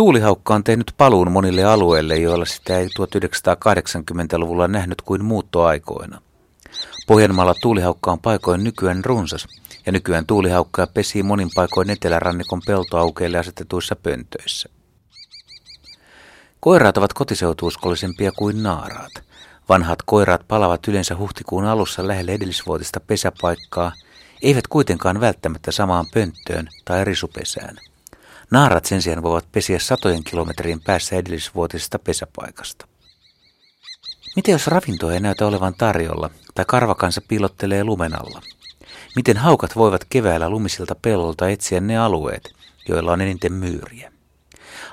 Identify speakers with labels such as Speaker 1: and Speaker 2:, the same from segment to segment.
Speaker 1: Tuulihaukka on tehnyt paluun monille alueille, joilla sitä ei 1980-luvulla nähnyt kuin muuttoaikoina. Pohjanmaalla tuulihaukka on paikoin nykyään runsas, ja nykyään tuulihaukkaa pesii monin paikoin etelärannikon peltoaukeille asetetuissa pöntöissä. Koiraat ovat kotiseutuuskollisempia kuin naaraat. Vanhat koiraat palavat yleensä huhtikuun alussa lähelle edellisvuotista pesäpaikkaa, eivät kuitenkaan välttämättä samaan pönttöön tai risupesään. Naarat sen sijaan voivat pesiä satojen kilometrin päässä edellisvuotisesta pesäpaikasta. Miten jos ravintoa ei näytä olevan tarjolla tai karvakansa piilottelee lumenalla? Miten haukat voivat keväällä lumisilta pellolta etsiä ne alueet, joilla on eniten myyriä?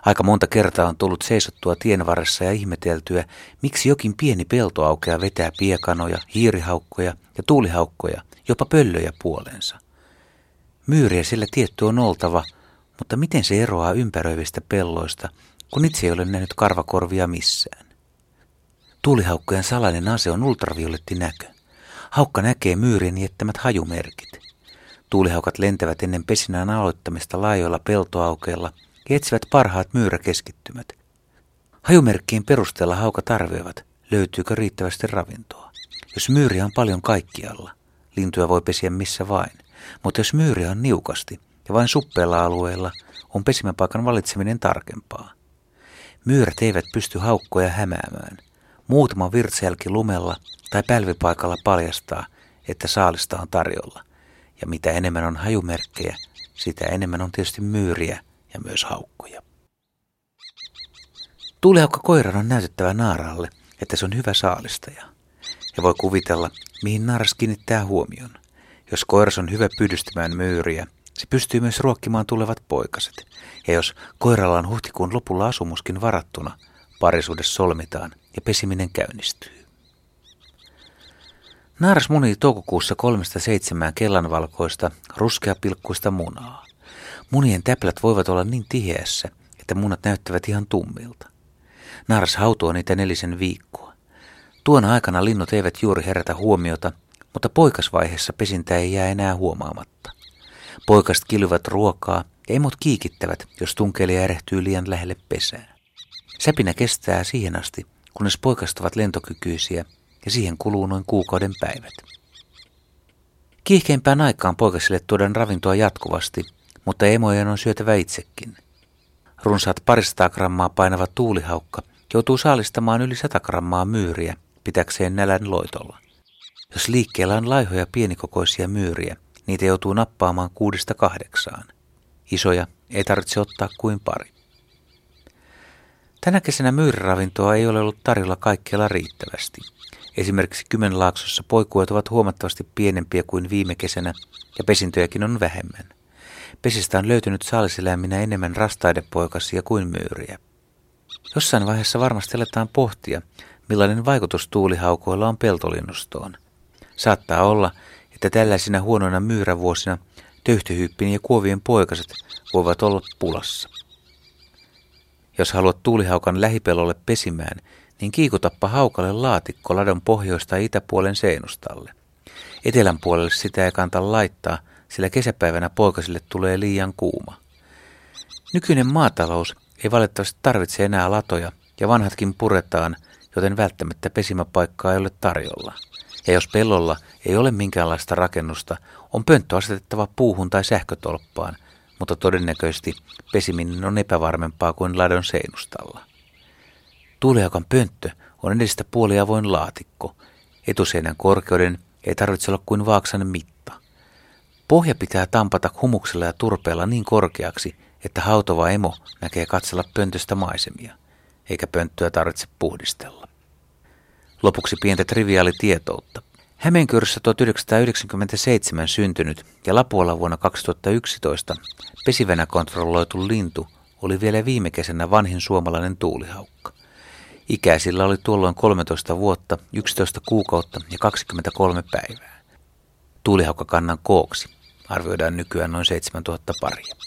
Speaker 1: Aika monta kertaa on tullut seisottua tien varressa ja ihmeteltyä, miksi jokin pieni peltoaukea vetää piekanoja, hiirihaukkoja ja tuulihaukkoja, jopa pöllöjä puolensa. Myyriä sillä tietty on oltava, mutta miten se eroaa ympäröivistä pelloista, kun itse ei ole nähnyt karvakorvia missään? Tuulihaukkojen salainen ase on ultravioletti näkö. Haukka näkee myyrien jättämät hajumerkit. Tuulihaukat lentävät ennen pesinään aloittamista laajoilla peltoaukeilla ja etsivät parhaat myyräkeskittymät. Hajumerkkien perusteella haukat arvioivat, löytyykö riittävästi ravintoa. Jos myyriä on paljon kaikkialla, lintuja voi pesiä missä vain. Mutta jos myyriä on niukasti ja vain suppeilla alueilla, on pesimäpaikan valitseminen tarkempaa. Myyrät eivät pysty haukkoja hämäämään. Muutama virtsejälki lumella tai pälvipaikalla paljastaa, että saalista on tarjolla. Ja mitä enemmän on hajumerkkejä, sitä enemmän on tietysti myyriä ja myös haukkoja. Tuulihaukka koiran on näytettävä naaralle, että se on hyvä saalistaja. Ja voi kuvitella, mihin naaras kiinnittää huomion. Jos koiras on hyvä pyydystämään myyriä, se pystyy myös ruokkimaan tulevat poikaset. Ja jos koiralla on huhtikuun lopulla asumuskin varattuna, parisuudessa solmitaan ja pesiminen käynnistyy. Naaras munii toukokuussa kolmesta seitsemään kellanvalkoista, ruskeapilkkuista munaa. Munien täplät voivat olla niin tiheässä, että munat näyttävät ihan tummilta. Naaras hautoo niitä nelisen viikkoa. Tuona aikana linnut eivät juuri herätä huomiota, mutta poikasvaiheessa pesintä ei jää enää huomaamatta. Poikast kilvat ruokaa ja emot kiikittävät, jos tunkelija erehtyy liian lähelle pesää. Säpinä kestää siihen asti, kunnes poikast ovat lentokykyisiä ja siihen kuluu noin kuukauden päivät. Kiihkeimpään aikaan poikasille tuodaan ravintoa jatkuvasti, mutta emojen on syötävä itsekin. Runsaat parista grammaa painava tuulihaukka joutuu saalistamaan yli 100 grammaa myyriä pitäkseen nälän loitolla. Jos liikkeellä on laihoja pienikokoisia myyriä, niitä joutuu nappaamaan kuudesta kahdeksaan. Isoja ei tarvitse ottaa kuin pari. Tänä kesänä myyriravintoa ei ole ollut tarjolla kaikkialla riittävästi. Esimerkiksi Kymenlaaksossa poikuet ovat huomattavasti pienempiä kuin viime kesänä ja pesintöjäkin on vähemmän. Pesistä on löytynyt saaliseläiminä enemmän rastaidepoikasia kuin myyriä. Jossain vaiheessa varmasti aletaan pohtia, millainen vaikutus tuulihaukoilla on peltolinnustoon. Saattaa olla, että tällaisina huonoina myyrävuosina töyhtöhyyppien ja kuovien poikaset voivat olla pulassa. Jos haluat tuulihaukan lähipelolle pesimään, niin kiikutappa haukalle laatikko ladon pohjoista ja itäpuolen seinustalle. Etelän puolelle sitä ei kanta laittaa, sillä kesäpäivänä poikasille tulee liian kuuma. Nykyinen maatalous ei valitettavasti tarvitse enää latoja ja vanhatkin puretaan, joten välttämättä pesimäpaikkaa ei ole tarjolla. Ja jos pellolla ei ole minkäänlaista rakennusta, on pönttö asetettava puuhun tai sähkötolppaan, mutta todennäköisesti pesiminen on epävarmempaa kuin ladon seinustalla. Tuuliakan pönttö on edestä puoliavoin laatikko. Etuseinän korkeuden ei tarvitse olla kuin vaaksan mitta. Pohja pitää tampata humuksella ja turpeella niin korkeaksi, että hautova emo näkee katsella pöntöstä maisemia, eikä pönttöä tarvitse puhdistella. Lopuksi pientä triviaalitietoutta. Hämeenkyrössä 1997 syntynyt ja Lapuolla vuonna 2011 pesivänä kontrolloitu lintu oli vielä viime kesänä vanhin suomalainen tuulihaukka. Ikäisillä oli tuolloin 13 vuotta, 11 kuukautta ja 23 päivää. Tuulihaukakannan kooksi arvioidaan nykyään noin 7000 paria.